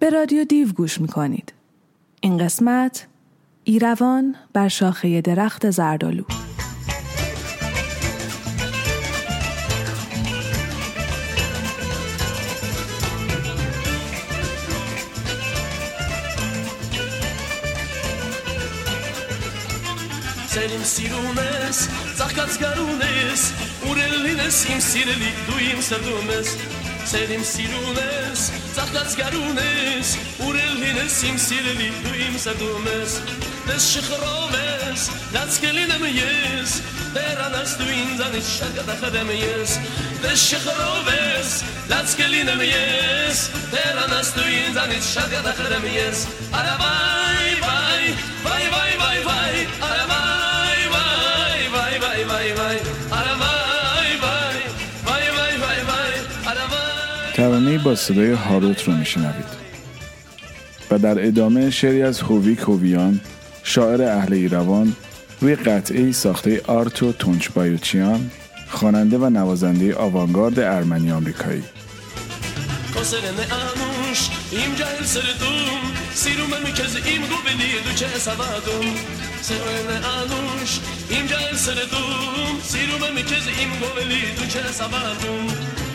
به رادیو دیو گوش می‌کنید. این قسمت ایروان بر شاخه درخت زردالو. Selim sirumes, zakats garunes, urelines im Սեր իմ սիրուն ես, ծաղկած գարուն ես, ուրել լինես իմ սիրելի, դու իմ սատում ես, ես շխրով ես, դաց կլինեմ ես, դերանաս դու ինձանից շատ կտախդեմ ես, ես շխրով ես, դաց կլինեմ ես, դերանաս դու ինձանից շատ կտախդեմ ես, արա վայ, վայ, վայ, ترانه با صدای هاروت رو میشنوید. و در ادامه شعری از هووی کوویان شاعر اهل ایروان روی قطعه ساخته آرتو تونچبایوچیان خواننده و نوازنده آوانگارد ارمنی آمریکایی.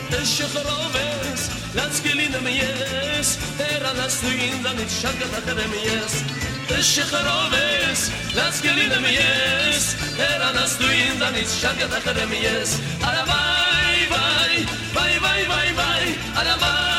کسرن انوش ایم جهل سردوم سیروم میکز ایم گوبلی دو چه سوادوم سرن انوش ایم جهل سردوم سیروم میکز ایم گوبلی دو چه سوادوم اش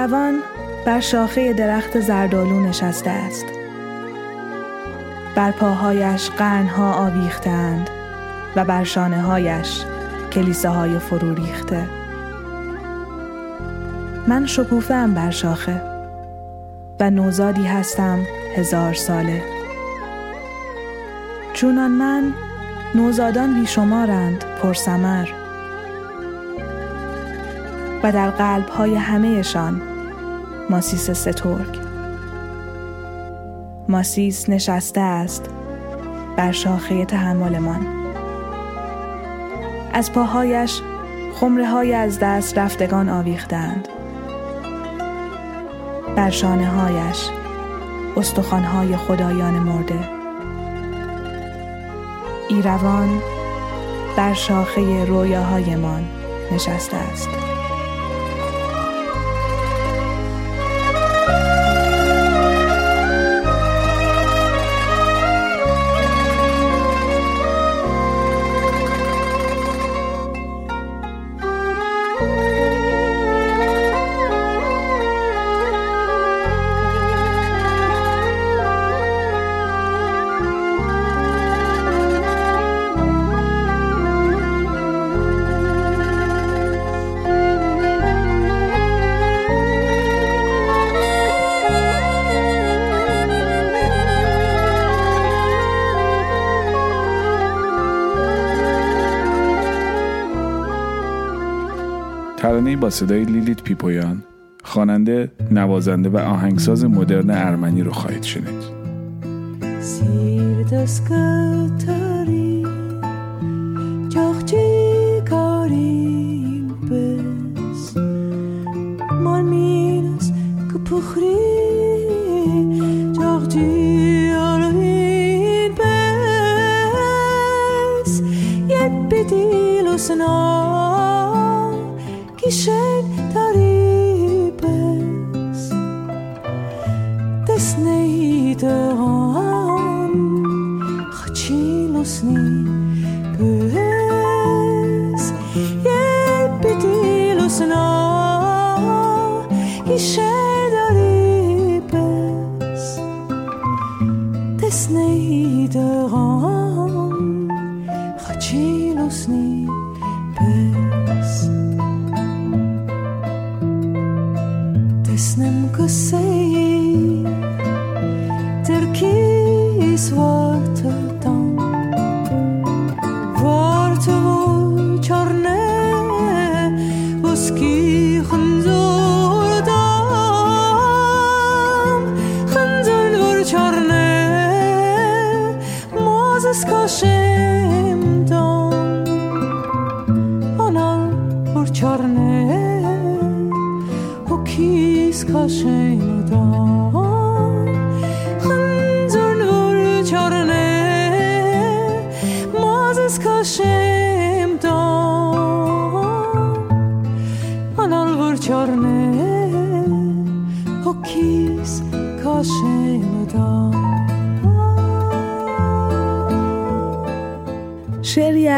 ایروان بر شاخه درخت زردالو نشسته است. بر پاهایش قرنها آویختند و بر شانه هایش کلیسه های فرو ریخته. من شکوفه بر شاخه و نوزادی هستم هزار ساله. چونان من نوزادان بیشمارند پرسمر و در قلب های همهشان ماسیس سترگ. ماسیس نشسته است بر شاخه تحملمان. از پاهایش خمره های از دست رفتگان آویختند. بر شانه هایش استخوان های خدایان مرده. ایروان بر شاخه رویاهایمان نشسته است. با صدای لیلیت پیپویان خواننده نوازنده و آهنگساز مدرن ارمنی رو خواهید شنید. Киснем косеї теркіс води.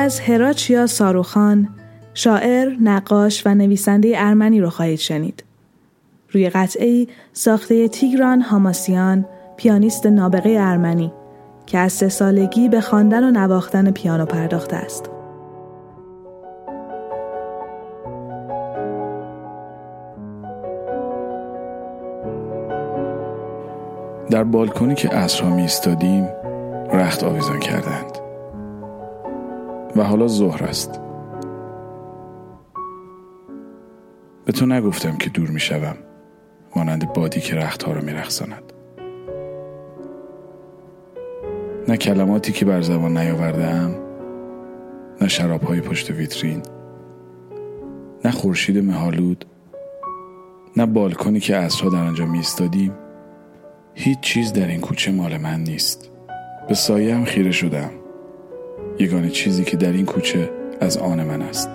از هراچیا ساروخان شاعر، نقاش و نویسنده ارمنی رو خواهید شنید. روی قطعه ساخته تیگران هاماسیان پیانیست نابغه ارمنی که از سه سالگی به خواندن و نواختن پیانو پرداخته است. در بالکنی که عصرها می ایستادیم رخت آویزان کردند و حالا ظهر است. به تو نگفتم که دور می شوم مانند بادی که رختها را می رخصاند. نه کلماتی که بر زبان نیاورده ام نه شرابهای پشت ویترین نه خورشید مهالود نه بالکنی که عصرها در آنجا می ایستادیم هیچ چیز در این کوچه مال من نیست. به سایه هم خیره شدم یگانه چیزی که در این کوچه از آن من است.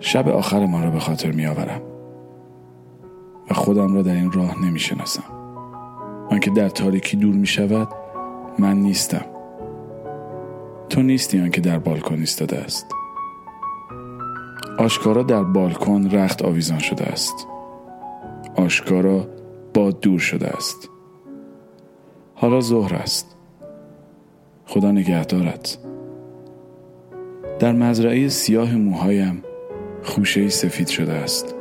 شب آخرمان را به خاطر می آورم و خودم را در این راه نمی شناسم آنکه در تاریکی دور می شود من نیستم. تو نیستی آنکه در بالکن ایستاده است. آشکارا در بالکن رخت آویزان شده است. آشکارا باد دور شده است. حالا ظهر است. خدا نگهدارت. در مزرعه سیاه موهایم خوشه سفید شده است.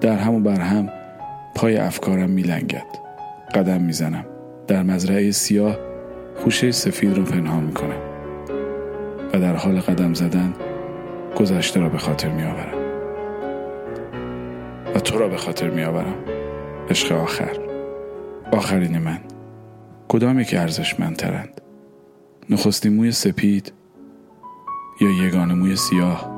در هم و بر هم پای افکارم میلنگد. قدم می‌زنم. در مزرعه سیاه خوشه سفید را پنهان می‌کنم. و در حال قدم زدن گذشته را به خاطر میآورم. و تو را به خاطر میآورم. عشق آخر. آخرین من. کدام یک ارزشمندترند؟ نخستین موی سپید یا یگانه موی سیاه.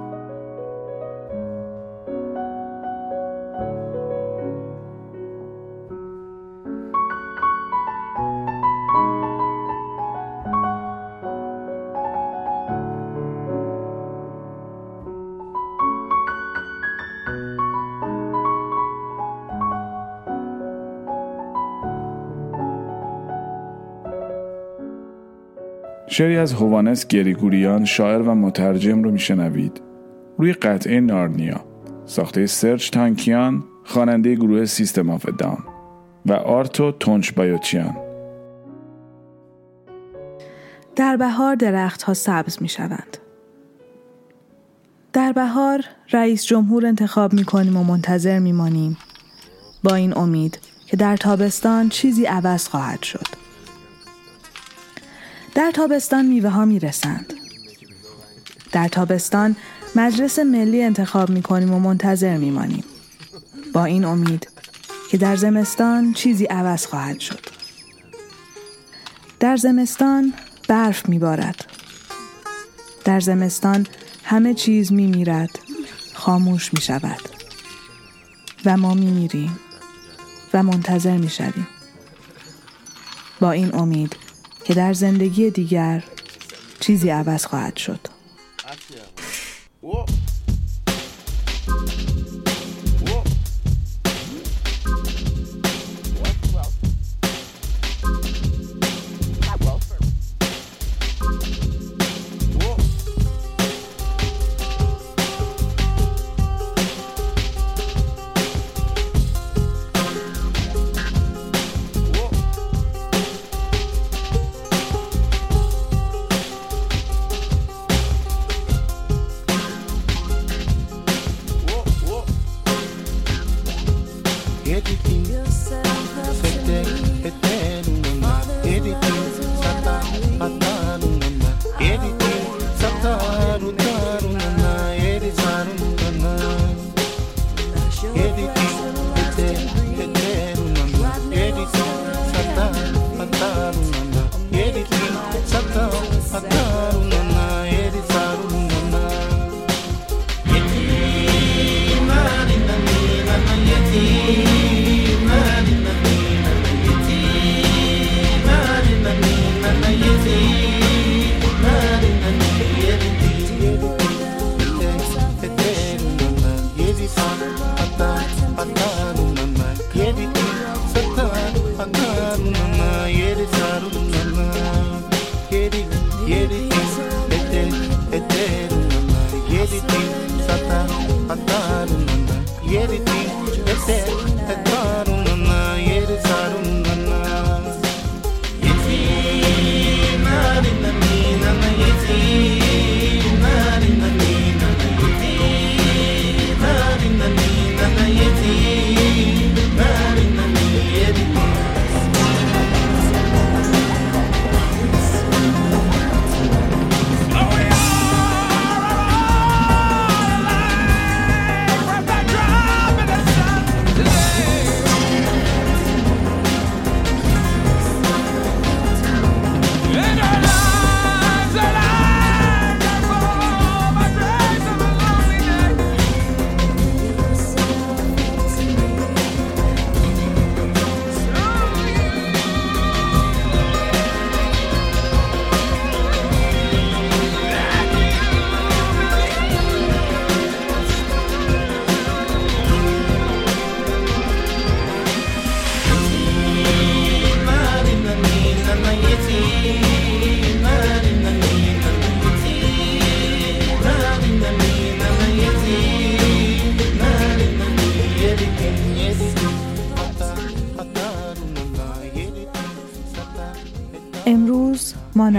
شعری از هوانس گریگوریان شاعر و مترجم رو میشنوید روی قطعه نارنیا ساخته سرژ تانکیان خواننده گروه System of a Down و آرتو تونچ بایوچیان در بهار درختها سبز می شوند. در بهار رئیس جمهور انتخاب می کنیم و منتظر می مانیم با این امید که در تابستان چیزی عوض خواهد شد. در تابستان میوه ها می رسند. در تابستان مجلس ملی انتخاب می کنیم و منتظر می مانیم. با این امید که در زمستان چیزی عوض خواهد شد. در زمستان برف می بارد. در زمستان همه چیز می میرد. خاموش می شود. و ما می میریم. و منتظر می شویم. با این امید که در زندگی دیگر چیزی عوض خواهد شد.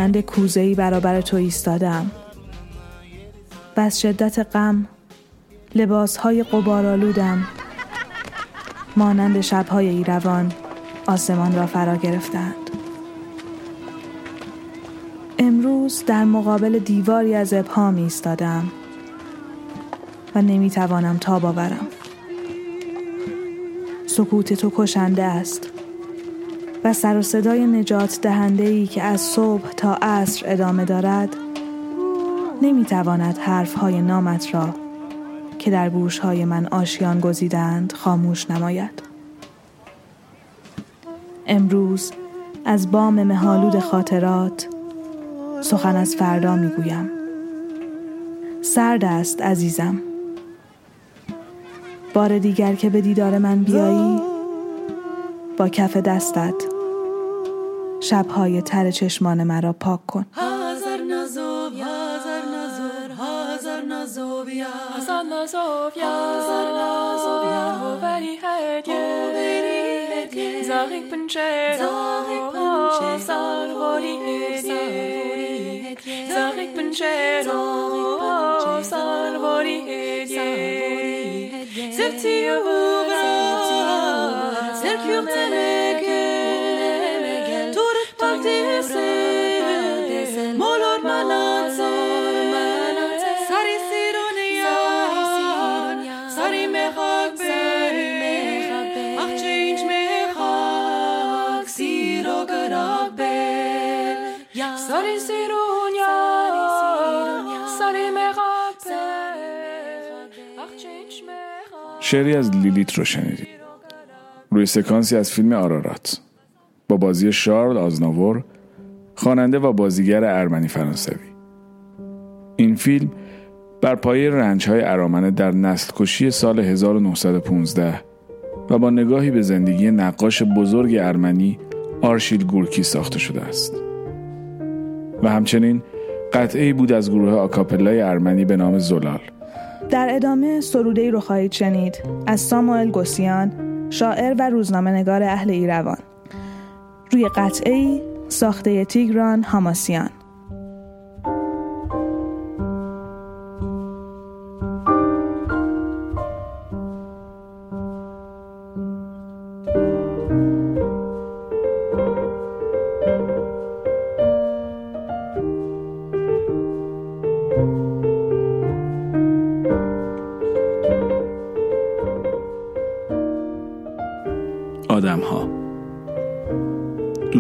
مانند کوزه‌ای برابر تو ایستادم. و از شدت غم لباسهای قبارالودم مانند شبهای ایروان آسمان را فرا گرفتند. امروز در مقابل دیواری از ابهام ایستادم و نمی‌توانم تاب آورم. سکوت تو کشنده است. و سر و صدای نجات دهنده ای که از صبح تا عصر ادامه دارد نمی‌تواند حرفهای نامت را که در گوشهای من آشیان گزیدند خاموش نماید. امروز از بام مهالود خاطرات سخن از فردا می‌گویم. سرد است عزیزم. بار دیگر که به دیدار من بیایی با کف دستت. شبهای تر چشمان مرا پاک کن. Hazar شعری از لیلیت رو شنیدیم سکانسی از فیلم آرارات با بازی شارل آزناور خواننده و بازیگر ارمنی فرانسوی. این فیلم بر پایه رنج های ارامنه در نسل کشی سال 1915 و با نگاهی به زندگی نقاش بزرگ ارمنی آرشیل گورکی ساخته شده است. و همچنین قطعه بود از گروه آکاپلای ارمنی به نام زلال. در ادامه سروده رو خواهید شنید از ساموئل گوسیان شاعر و روزنامه نگار اهل ایروان. روی قطعه ساخته تیگران هاماسیان.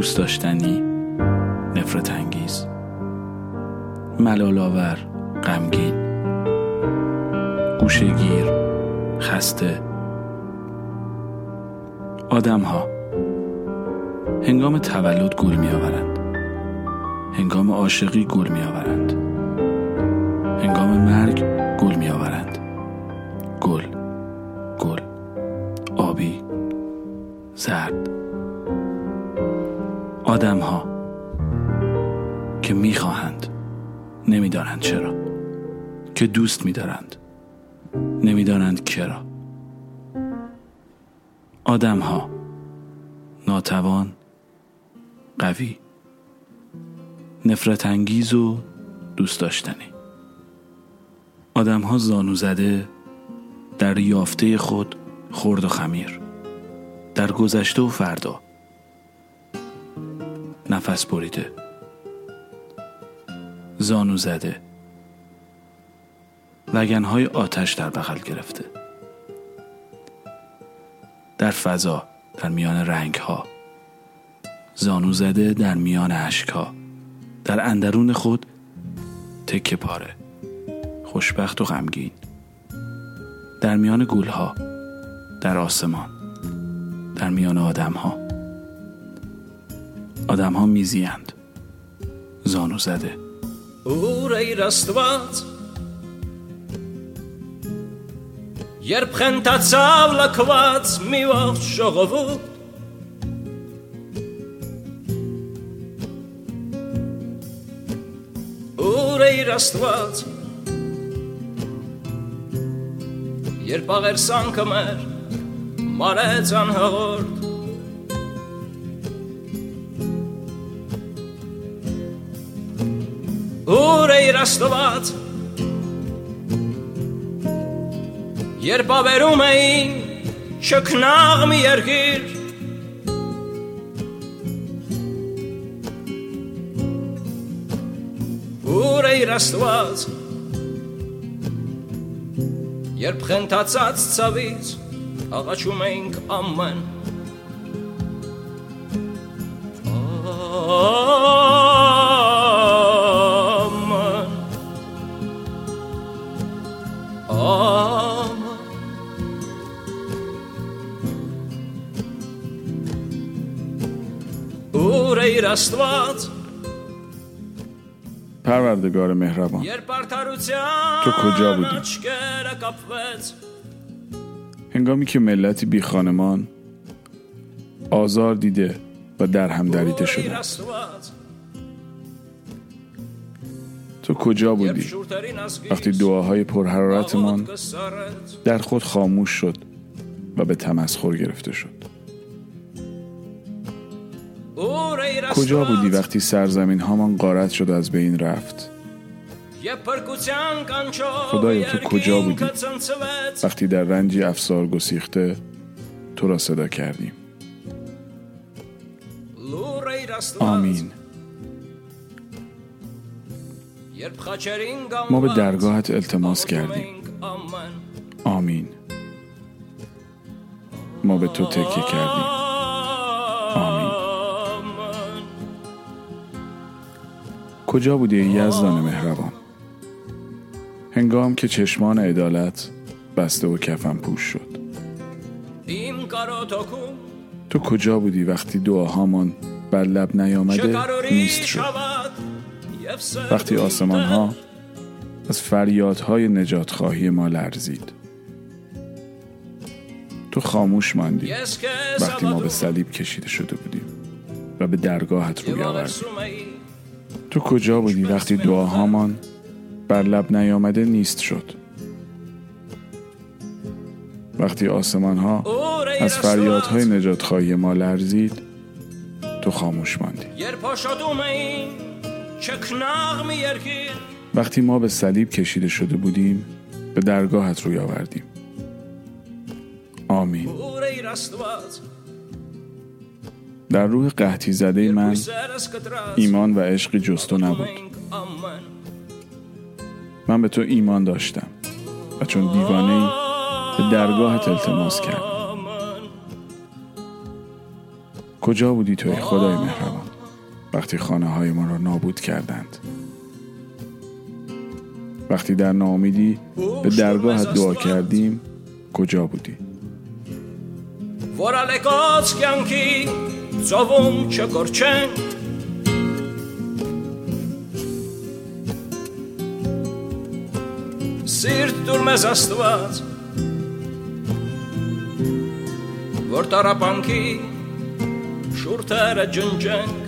دوست داشتنی نفرت انگیز. ملالآور غمگین. گوشگیر خسته. آدم ها هنگام تولد گل می آورند هنگام عاشقی گل می آورند هنگام مرگ آدم ها که می‌خواهند نمی‌دانند چرا. که دوست میدارند نمی‌دانند کرا. آدم ها ناتوان قوی نفرت انگیز و دوست داشتنی. آدم ها زانو زده در یافته خود خرد و خمیر در گذشته و فردا. نفس بریده. زانو زده. لگنهای آتش در بغل گرفته. در فضا در میان رنگ ها زانو زده در میان عشق ها در اندرون خود تکه پاره. خوشبخت و غمگین. در میان گول ها در آسمان. در میان آدم ها آدم ها میزیند زانو زده Ure i rastvat Երբ խենթացավ լքված մի ողջ ժողովուրդ Ուր է իր աստված Երբ աղերսանքը մեր մարեց անհաղորդ Ուր է իր աստված Երբ ավերում էին շքնաղ մի երկիր Ուր է իր աստված Երբ խենթացած ցավից աղաչում էինք ամեն دستات پروردگار مهربان تو کجا بودی؟ هنگامی که ملتی بی خانمان آزار دیده و در هم دریده شده. تو کجا بودی؟ وقتی دعاهای پرحرارتمان در خود خاموش شد و به تمسخر گرفته شد. کجا بودی وقتی سرزمین هامان قارت شد از بین رفت؟ خدایا تو کجا بودی؟ وقتی در رنجی افسار گسیخته تو را صدا کردیم. آمین. ما به درگاهت التماس کردیم. آمین. ما به تو تکیه کردیم. کجا بودی یزدان مهربان؟ هنگام که چشمان عدالت بسته و کفم پوش شد. تو کجا بودی وقتی دعاهامان بر لب نیامده نیست شد؟ وقتی آسمان ها از فریادهای نجات خواهی ما لرزید. تو خاموش ماندی وقتی ما به صلیب کشیده شده بودیم و به درگاهت روی آوردیم. تو کجا بودی وقتی دعاهامان بر لب نیامده نیست شد؟ وقتی آسمان ها از فریادهای نجات خواهی ما لرزید تو خاموش ماندی. وقتی ما به صلیب کشیده شده بودیم به درگاهت روی آوردیم. آمین. در روح قحطی زده من ایمان و عشقی جستو نبود. من به تو ایمان داشتم و چون دیوانه ای به درگاهت التماس کردم کجا بودی توی خدای مهربان؟ وقتی خانه های ما را نابود کردند. وقتی در نامیدی به درگاهت دعا کردیم کجا بودی؟ Ծովում չկորչեն Սիրտ դուր մեզ աստված որ տարապանքի շուրթերը ջնջենք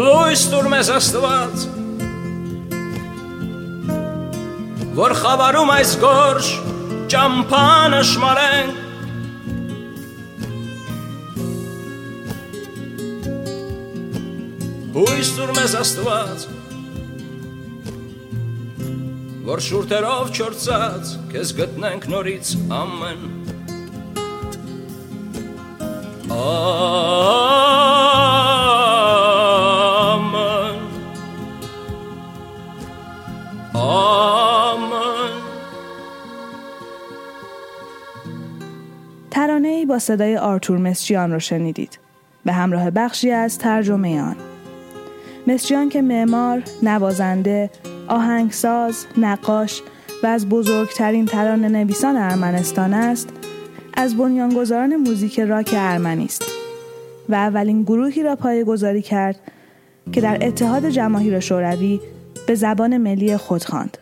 լույս տուր մեզ աստված որ խավարում այս գորշ ճամփան շմարենք Բույս ծուր մեզ աստված Որ շուրտերով չորցած Կեզ գտնենք նորից ամեն Ա با صدای آرتور مسجیان رو شنیدید به همراه بخشی از ترجمه آن مسجیان که معمار، نوازنده، آهنگساز، نقاش و از بزرگترین ترانه نویسان ارمنستان است از بنیانگذاران موزیک راک ارمنی است و اولین گروهی را پایه‌گذاری کرد که در اتحاد جماهیر شوروی به زبان ملی خود خواند.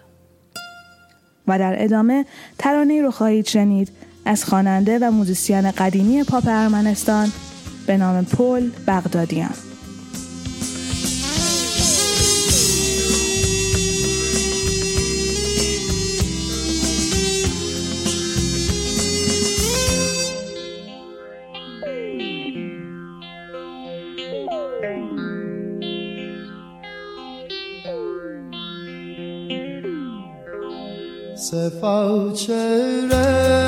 و در ادامه ترانه رو خواهید شنید از خواننده و موزیسین قدیمی پاپ ارمنستان به نام پل بغدادیان. سفاچره شفاختی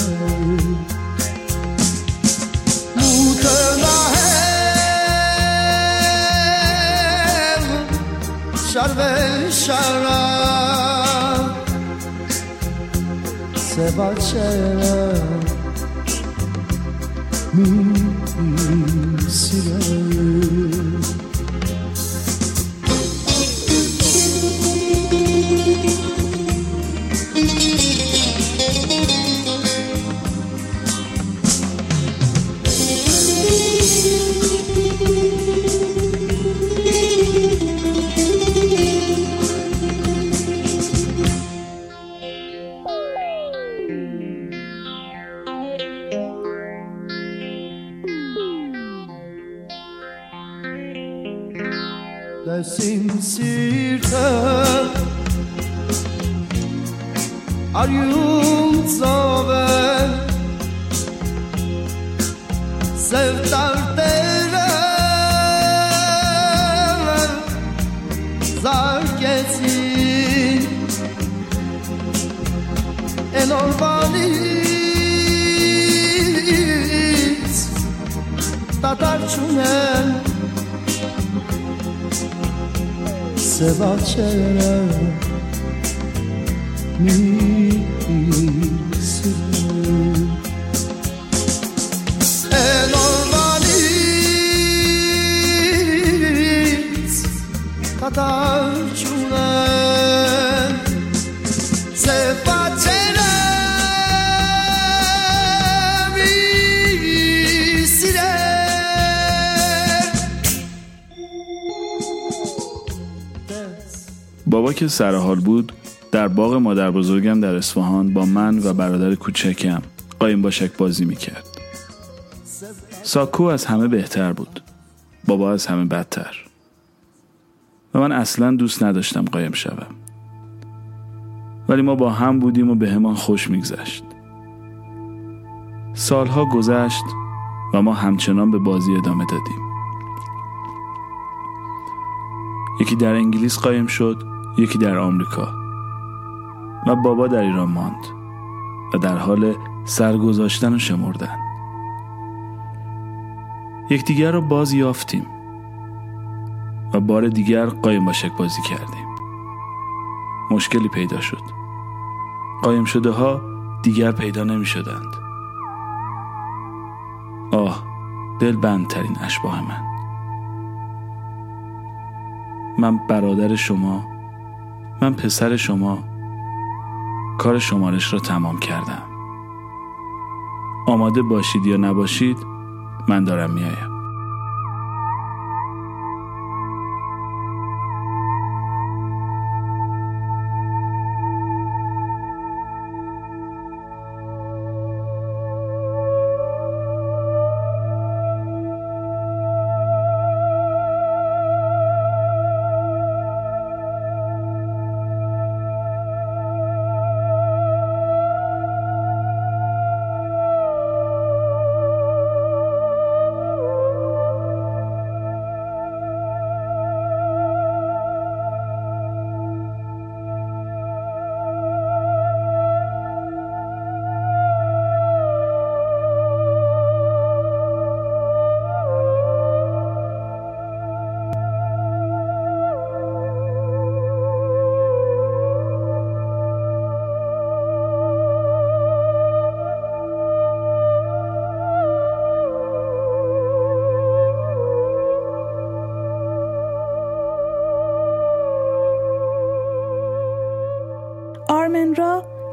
شر و شرم صدا صدا چرا میسیه انورمالیز قدر که سر حال بود در باغ مادر بزرگم در اصفهان با من و برادر کوچکم قایم باشک بازی می‌کرد. ساکو از همه بهتر بود. بابا از همه بدتر. و من اصلا دوست نداشتم قایم شوم. ولی ما با هم بودیم و به همان خوش میگذشت. سالها گذشت و ما همچنان به بازی ادامه دادیم. یکی در انگلیس قایم شد. یکی در آمریکا. و بابا در ایران ماند و در حال سرگذاشتن و شمردن. یکدیگر را باز یافتیم و بار دیگر قایم باشک بازی کردیم. مشکلی پیدا شد. قایم شده ها دیگر پیدا نمی شدند دل بندترین اشباه من. من برادر شما من پسر شما کار شمارش را تمام کردم. آماده باشید یا نباشید من دارم میایم.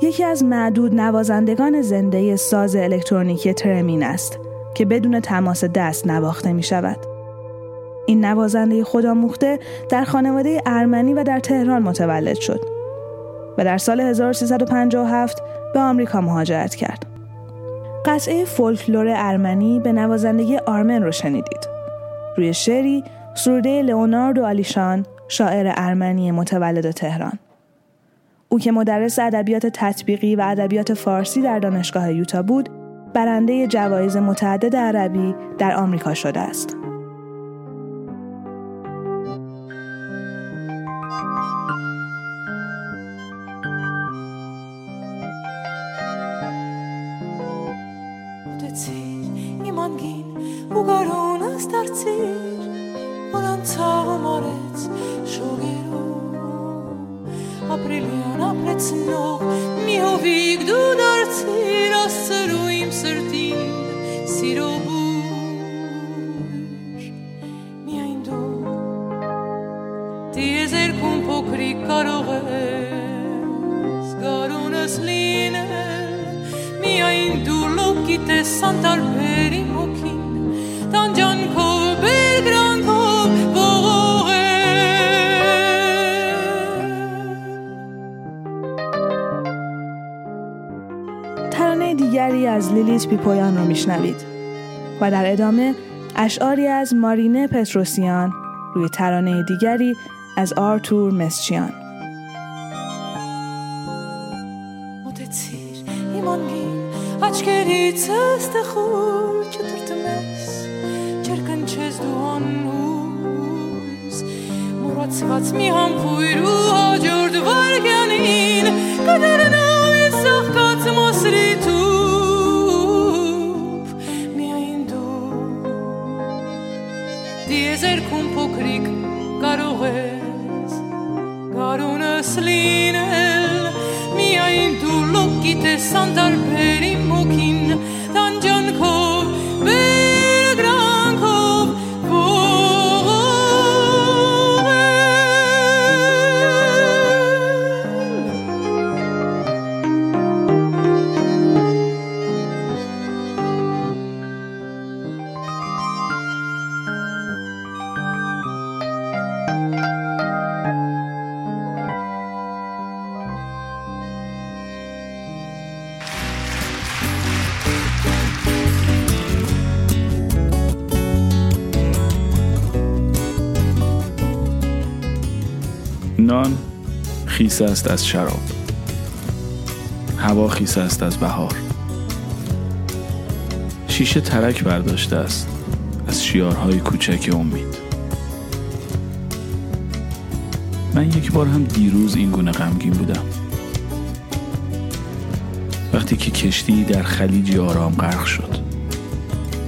یکی از معدود نوازندگان زنده ساز الکترونیکی ترمین است که بدون تماس دست نواخته می شود. این نوازنده خودآموخته در خانواده ارمنی و در تهران متولد شد و در سال 1357 به آمریکا مهاجرت کرد. قطعه فولکلور ارمنی به نوازندگی آرمن رو شنیدید. روی شعری سروده لئوناردو آلیشان شاعر ارمنی متولد تهران. که مدرس ادبیات تطبیقی و ادبیات فارسی در دانشگاه یوتا بود، برنده جوایز متعدد عربی در آمریکا شده است. لیلیت پیپویان رو میشنوید و در ادامه اشعاری از مارینه پتروسیان روی ترانه دیگری از آرتور مسچیان. خیس است از شراب. هوا خیس است از بهار. شیشه ترک برداشته است از شیارهای کوچک امید. من یک بار هم دیروز این گونه غمگین بودم. وقتی که کشتی در خلیجی آرام غرق شد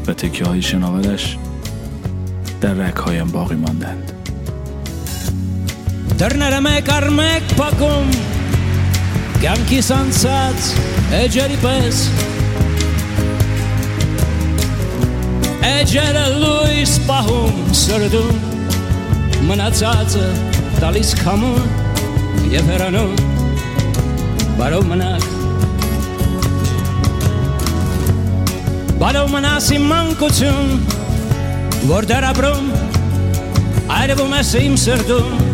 و تکه های شناورش در رکهایم باقی ماندند. Դռները մեկ առ մեկ փակում Կյանքիս անցած էջերի պես Էջ ջերելույս պահում սրդում մնացածը տալիս քամուն եւ հեռանում բարով մնաք բարով մնաս իմ մանկություն որ դեռ ապրում այրվում ես իմ սրդում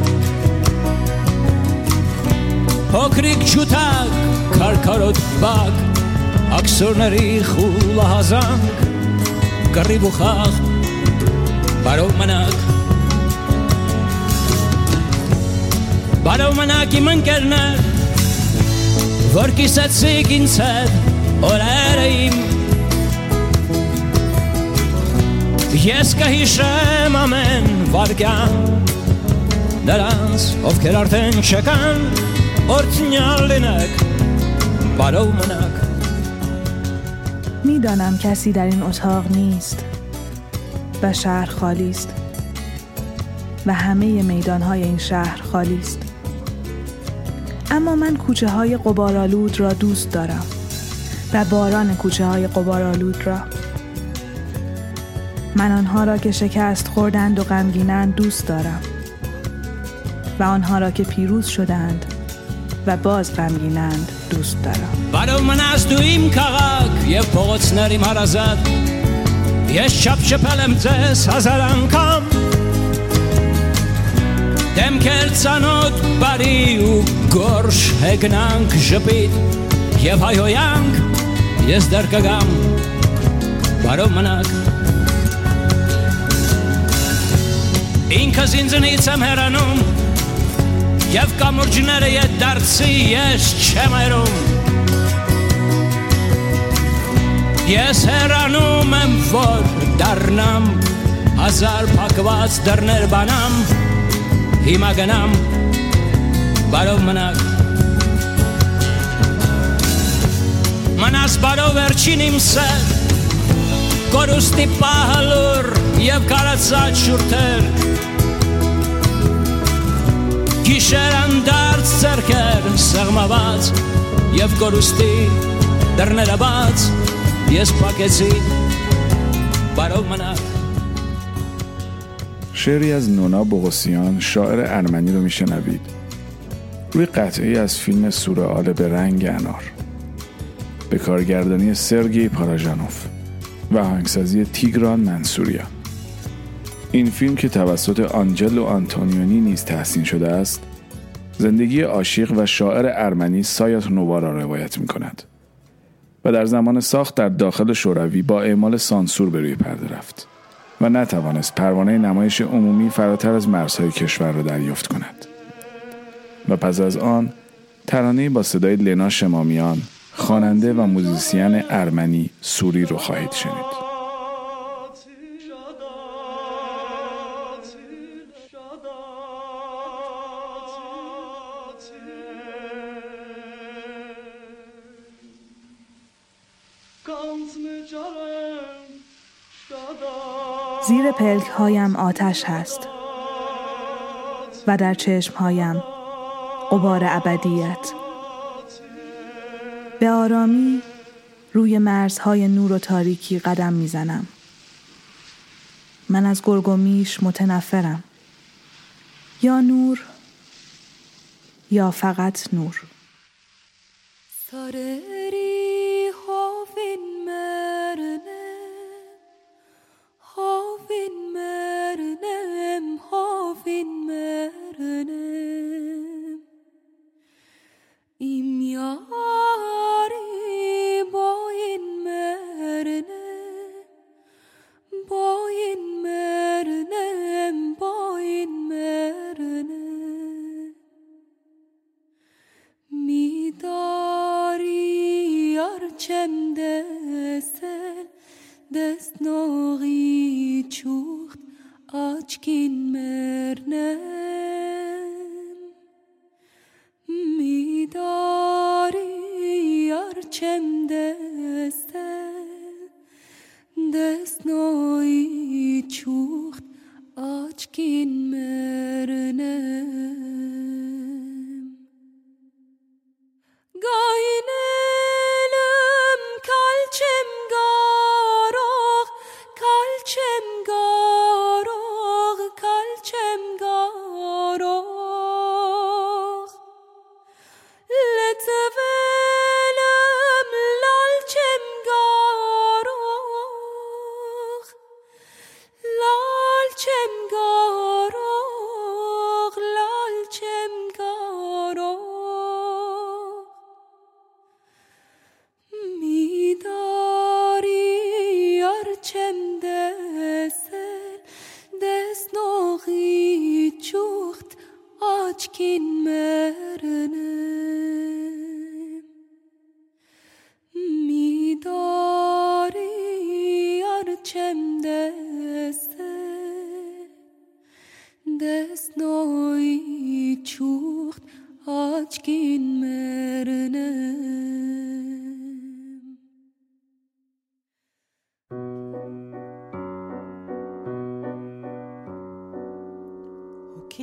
փոքրիկ չութակ քարքարոտ բակ աքսորների խուլահազանք կռիվ ու խաղ բարով մնաք բարով մնաք իմ ընկերներ որ կիսեցիք ինձ հետ օրերը իմ ես կհիշեմ ամեն վարկյան նրանց ովքեր արդեն չկան برو منک می‌دانم کسی در این اتاق نیست و شهر خالی است و همه میدان های این شهر خالی است. اما من کوچه های قبارالود را دوست دارم و باران کوچه های قبارالود را. من آنها را که شکست خوردند و غمگینند دوست دارم و آنها را که پیروز شدند و باز غمگینند دوست دارم Բարով մնաս դու իմ քաղաք եւ փողոցների մարազատ Ես չափչփել եմ ձեզ հազար անգամ Դեմքեր ցանոտ բարի ու գորշ հեգնանք ժպիտ եւ հայհոյանք ես դեռ կգամ Բարով մնաք Ինքս ինձնից եմ հեռանում Եվ կամուրջները ետ դարձի ես չեմ այրում Ես հեռանում եմ, որ դառնամ Հազար փակված դռներ բանամ Հիմա գնամ Բարով մնաք Մնաս բարով վերջին իմ սեր Կորուստի պահալուր եւ կարացած շուրթեր Գիշեր անդարձ ձերքեր սեղմված եւ կորուստի դռները բաց ես փակեցի բարով մնաք شعری از نونا بغوسیان شاعر ارمنی رو میشنوید روی قطعی از فیلم سورئال به رنگ انار به کارگردانی سرگی پاراژانوف و آهنگسازی تیگران منصوریان این فیلم که توسط آنجلو آنتونیونی نیز تحسین شده است زندگی عاشق و شاعر ارمنی سایات نووا را روایت می کند و در زمان ساخت در داخل شوروی با اعمال سانسور به روی پرده رفت و نتوانست پروانه نمایش عمومی فراتر از مرزهای کشور را دریافت کند. و پس از آن ترانه با صدای لنا شمامیان خواننده و موزیسین ارمنی سوری رو خواهید شنید. زیر پلک هایم آتش هست و در چشم هایم قبار ابدیت. به آرامی روی مرزهای نور و تاریکی قدم می‌زنم. من از گرگ و میش متنفرم. یا نور یا فقط نور. hovinmärinem, hovinmärinem. Im Jahr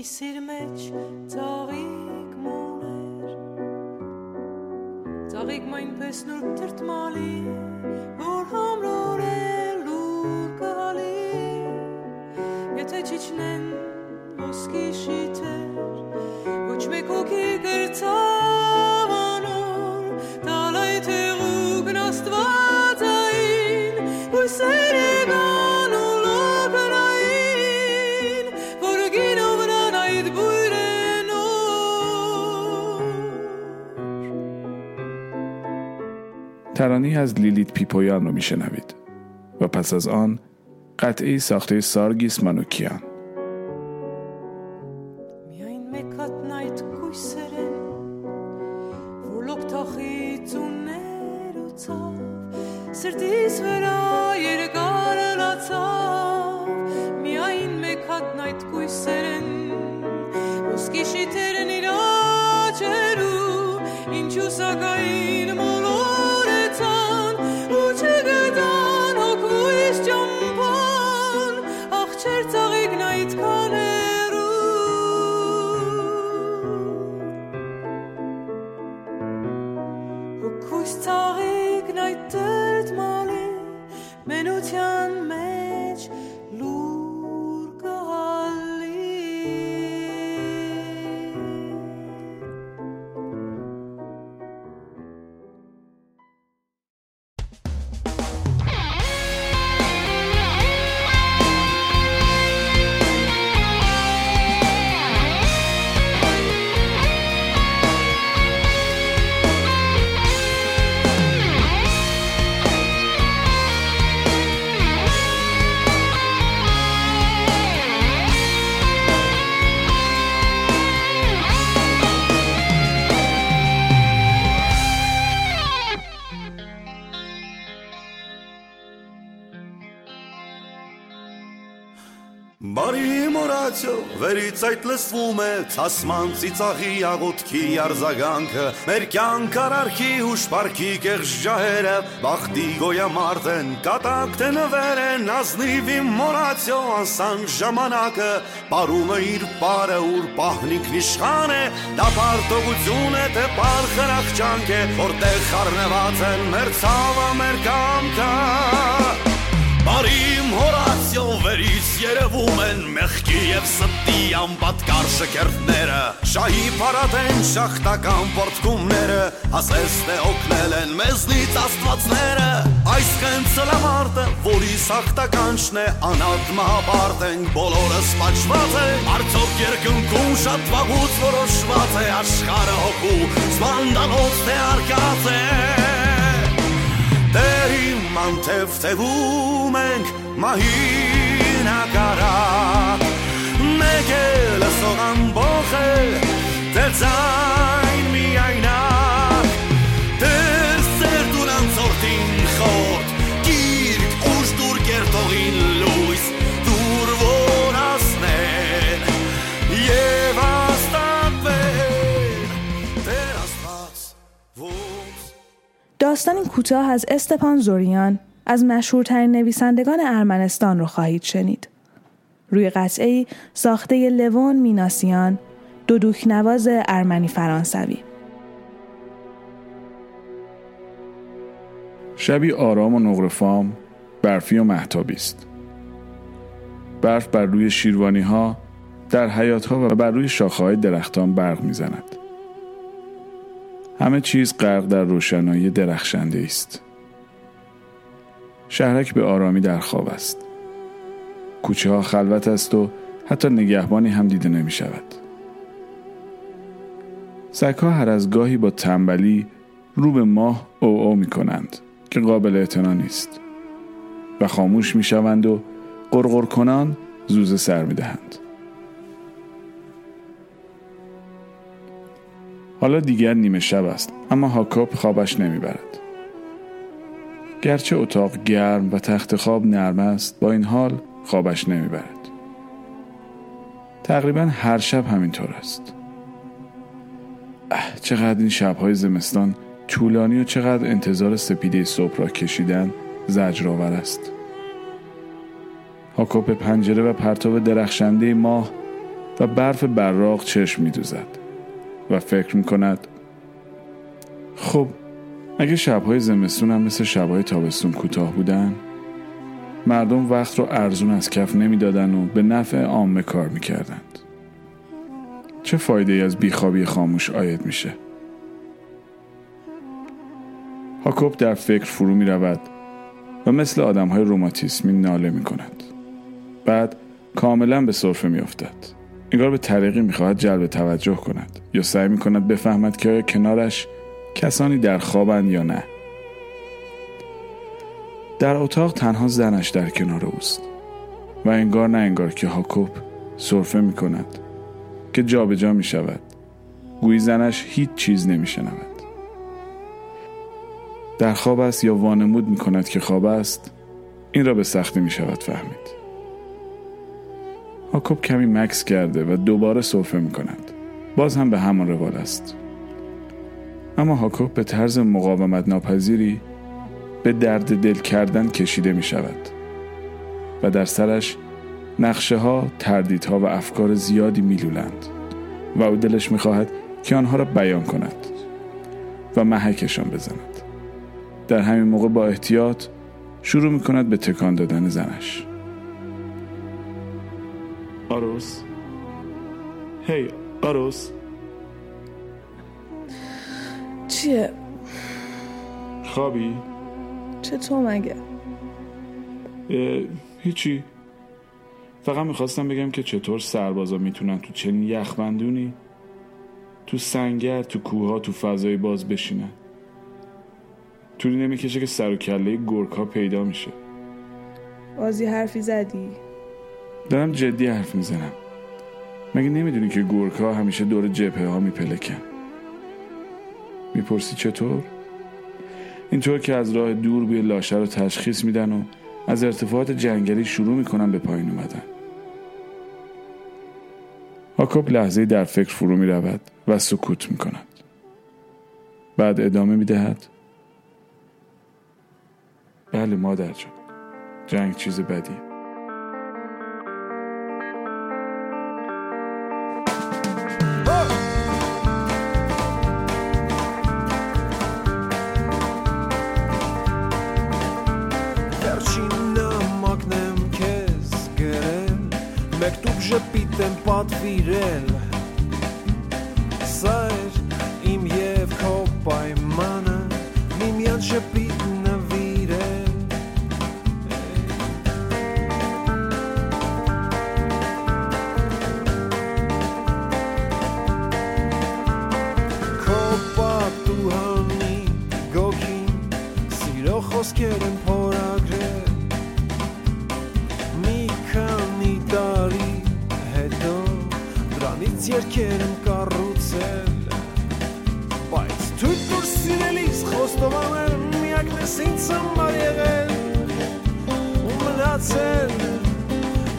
Kisir մեջ ծաղիկ մոներ Ծաղիկ մայնպես նոր տրտմալի Որ համրորել լուր կհալի Եթե չիչնեն ոսկի շիթեր Ոչ մեկ հոգի գրծավանոր ترانه از لیلیت پیپویان رو میشنوید. و پس از آن قطعه ساخته سارگیس منوکیان. Վերից այդ լսվում է Ցասման ծիծաղի աղոտքի արձագանքը Մեր կյանք արարքի ու շպարքի կեղջ ջահերը Բախտի գոյամարդ են, կատակ թե նվեր են Ազնիվ իմ մորացյո, անսան ժամանակը Պարում է իր պարը, ուր պահնիկն իշխան է Դա պարտողություն է, թե պար խրախճանք է Որտեղ խարնված են մեր ցավը, մեր կամքը Բարիմ հորացյո վերից երևում են մեղքի եւ ստի անպատկար շքերթները Շահի փարատեն շախտական պորտկումները ասես թե օգնել են մեզնից աստվածները Այս կենցլամարտը, որի սախտականչն է անատ մահապարտ են բոլորս պատժված է Արդյոք երկնքում շատ վաղուց որոշված է աշխարհը հոգու սպանդանոց թե արկած է Ջրերին մանդև տևում ենք մահին ակարա Մեկ է լսող ամբող է դեր ձայն միայնակ Դեր սերդուն անցորդին խորդ գիրկ ուշտուր կերտողին լոտ داستانی کوتاه از استپان زوریان از مشهورترین نویسندگان ارمنستان رو خواهید شنید. روی قطعه ساخته لوون میناسیان دو دوکنواز ارمنی فرانسوی. شبی آرام و نقرفام برفی و محتابی است برف بر روی شیروانی ها در حیات ها و بر روی شاخه های درختان برق می‌زند همه چیز غرق در روشنایی درخشنده است. شهرک به آرامی در خواب است. کوچه ها خلوت است و حتی نگهبانی هم دیده نمی شود. سگها هر از گاهی با تنبلی رو به ماه او او می کنند که قابل اعتنا نیست و خاموش می شوند و قرقر کنان زوزه سر می دهند. حالا دیگر نیمه شب است اما هاکوب خوابش نمی‌برد. گرچه اتاق گرم و تخت خواب نرم است با این حال خوابش نمی‌برد. تقریبا هر شب همینطور است. اه چقدر این شبهای زمستان طولانی و چقدر انتظار سپیده صبح را کشیدن زجرآور است. هاکوب به پنجره و پرتاب درخشنده ماه و برف براق چشم میدوزد. و فکر می کند خب اگه شبهای زمستون هم مثل شبهای تابستون کوتاه بودن مردم وقت رو ارزون از کف نمی‌دادن و به نفع عامه کار می‌کردند. چه فایده ای از بیخوابی خاموش آید میشه؟ هاکوب در فکر فرو می رود و مثل آدم های روماتیسمی ناله می کند بعد کاملا به صرفه می افتد انگار به طریقی می خواهد جلب توجه کند یا سعی می کند بفهمد که آیا کنارش کسانی در خوابند یا نه. در اتاق تنها زنش در کنار اوست و انگار نه انگار که هاکوب صرفه می کند که جابجا جا می شود گویی زنش هیچ چیز نمی شنود در خواب است یا وانمود می کند که خواب است این را به سختی می شود فهمید. هاکوب کمی مکس کرده و دوباره صرفه می کند باز هم به همان روال است. اما هاکوب به طرز مقاومت ناپذیری به درد دل کردن کشیده می شود و در سرش نقشه ها، تردیدها و افکار زیادی میلولند و او دلش می‌خواهد که آنها را بیان کند و محکشان بزند. در همین موقع با احتیاط شروع می کند به تکان دادن زنش. آروس هی آروس چیه؟ خوابی؟ چطور مگه؟ هیچی فقط می‌خواستم بگم که چطور سربازا می‌تونن تو چنین یخبندونی تو سنگر تو کوه تو فضای باز بشینن طولی نمی‌کشه که سر و کله گرک ها پیدا میشه بازی حرفی زدی؟ دارم جدی حرف می‌زنم مگه نمی‌دونی که گرک ها همیشه دور جبهه ها میپلکن می‌پرسی چطور؟ اینطور که از راه دور بوی لاشه رو تشخیص میدن و از ارتفاعات جنگلی شروع می‌کنن به پایین اومدن هاکوب لحظه در فکر فرو می رود و سکوت می کند. بعد ادامه می دهد. بله مادر جان جنگ چیز بدی ten pad virel Դրանից երկեր եմ կառուցել Բայց թույլ դուր սիրելիս խոստովանել Միակն ես ինձ համար եղել ու մնացել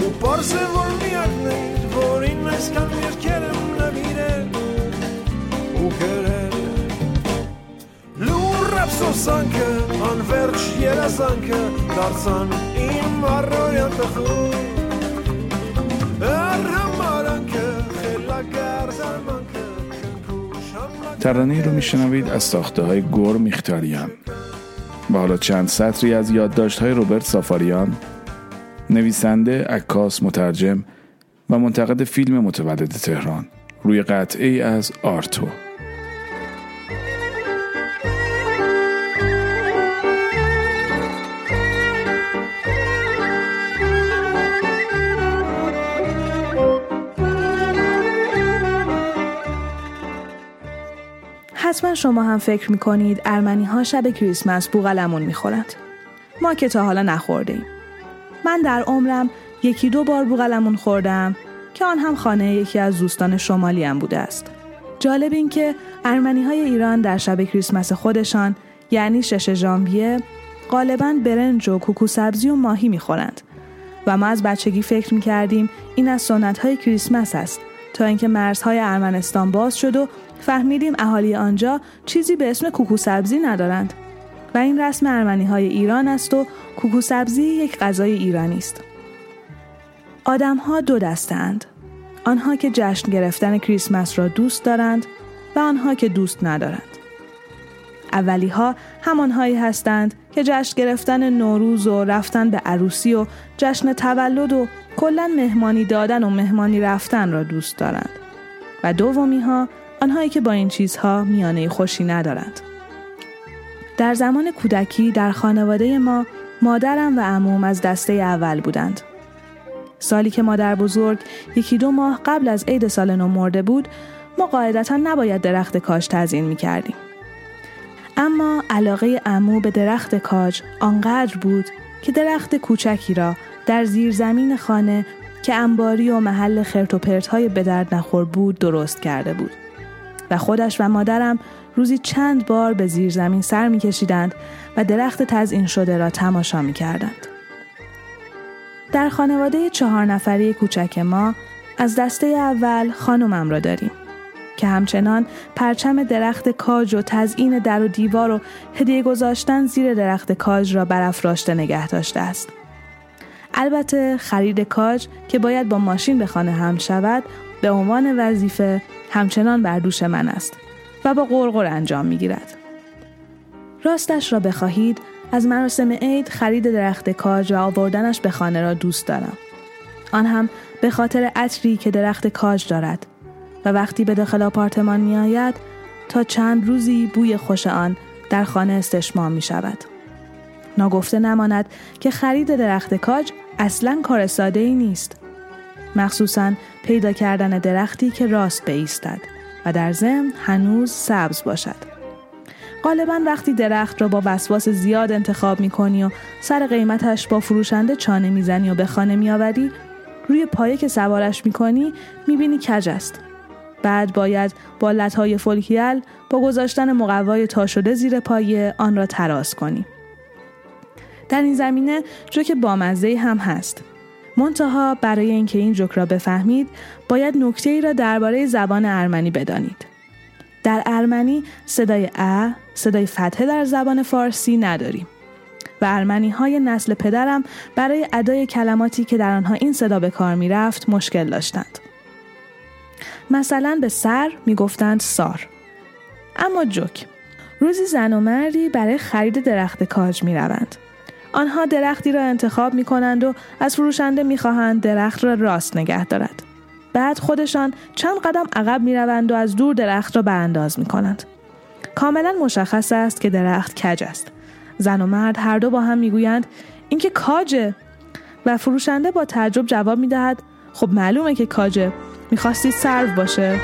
Ու պարզ է որ միակն է Որին այսքան երկեր եմ նվիրել ու գրել Լուր ափսոսանքը, անվերջ երազանքը Դարձան իմ առորյան տխուր ترانه رو میشنوید از ساخته های گور میختاریان و حالا چند سطری از یادداشت های روبرت سافاریان نویسنده، عکاس، مترجم و منتقد فیلم متولد تهران. روی قطعه از آرتو. حتما شما هم فکر می‌کنید ارمنی ها شب کریسمس بوغلمون می‌خورند. ما که تا حالا نخوردیم. من در عمرم یکی دو بار بوغلمون خوردم که آن هم خانه یکی از دوستان شمالی هم بوده است. جالب این که ارمنی های ایران در شب کریسمس خودشان یعنی شش ژانویه غالبا برنج و کوکو سبزی و ماهی می‌خورند و ما از بچگی فکر می‌کردیم این از سنت های کریسمس است تا اینکه مرزهای ارمنستان باز شد و فهمیدیم اهالی آنجا چیزی به اسم کوکو سبزی ندارند و این رسم ارمنی های ایران است و کوکو سبزی یک غذای ایرانی است. آدم ها دو دستند. آنها که جشن گرفتن کریسمس را دوست دارند و آنها که دوست ندارند. اولی ها همانهایی هستند که جشن گرفتن نوروز و رفتن به عروسی و جشن تولد و کلا مهمانی دادن و مهمانی رفتن را دوست دارند. و دومی ها آنهایی که با این چیزها میانه خوشی ندارند. در زمان کودکی در خانواده ما مادرم و عموم از دسته اول بودند. سالی که مادر بزرگ یکی دو ماه قبل از عید سال نو مرده بود ما قاعدتا نباید درخت کاج تزیین می کردیم. اما علاقه امو به درخت کاج آنقدر بود که درخت کوچکی را در زیر زمین خانه که انباری و محل خرت و پرت به درد نخور بود درست کرده بود و خودش و مادرم روزی چند بار به زیر زمین سر می کشیدند و درخت تزئین شده را تماشا می کردند. در خانواده چهار نفری کوچک ما از دسته اول خانومم را داریم که همچنان پرچم درخت کاج و تزئین در و دیوار و هدیه گذاشتن زیر درخت کاج را برافراشته نگه داشته است. البته خرید کاج که باید با ماشین به خانه هم شود به عنوان وظیفه همچنان بر دوش من است و با قرقر انجام می گیرد. راستش را بخواهید از مراسم عید خرید درخت کاج و آوردنش به خانه را دوست دارم. آن هم به خاطر عطری که درخت کاج دارد و وقتی به داخل آپارتمان می آید تا چند روزی بوی خوش آن در خانه استشمام می شود. ناگفته نماند که خرید درخت کاج اصلا کار ساده ای نیست. مخصوصا پیدا کردن درختی که راست بایستد و در ضمن هنوز سبز باشد. غالبا وقتی درخت را با وسواس زیاد انتخاب می کنی و سر قیمتش با فروشنده چانه می‌زنی و به خانه میآوری روی پایه که سوارش می‌کنی می‌بینی کج است بعد باید با لطهای فولکیل با گذاشتن مقوای تا شده زیر پایه آن را تراس کنی در این زمینه جوک بامزه هم هست منتها برای اینکه این جوک را بفهمید باید نکته ای را درباره زبان ارمنی بدانید در ارمنی صدای ا صدای فتحه در زبان فارسی نداریم و ارمنی های نسل پدرم برای ادای کلماتی که در آنها این صدا به کار می رفت مشکل داشتند. مثلا به سر می گفتند سار. اما جوک روزی زن و مردی برای خرید درخت کاج می روند. آنها درختی را انتخاب می کنند و از فروشنده می خواهند درخت را راست نگه دارد. بعد خودشان چند قدم عقب می روند و از دور درخت را برانداز می کنند. کاملا مشخص است که درخت کج است. زن و مرد هر دو با هم می‌گویند اینکه کاجه و فروشنده با تعجب جواب می‌دهد خب معلومه که کاجه می‌خواستید سرو باشه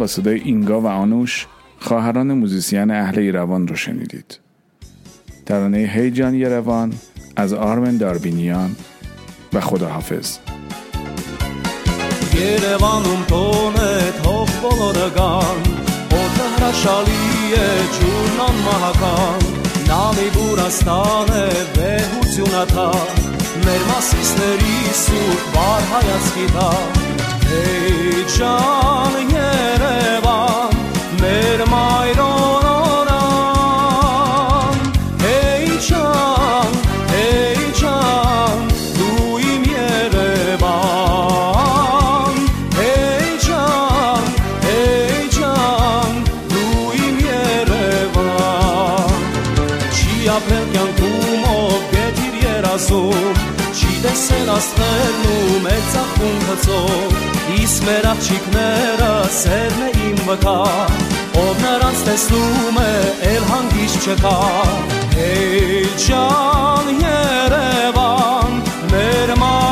با اینگا و آنوش خواهران موزیسین اهل ایروان رو شنیدید. ترانه هیجان یروان از آرمن داربینیان و خدا خداحافظ یروانم پونت هف بلودگان او تهر شالیه چونان محکان نامی بورستانه به حوزیونتا مرماسیستری سود بار هایت سکیتا هیجان Անասներն ու մեծ ախուն հծով, Իս մեր աղջիքները սերն է իմ վկա, Ով նրանց տեսնում է, էլ հանգիշ չկա, Հեյ ճան երևան, մեր մար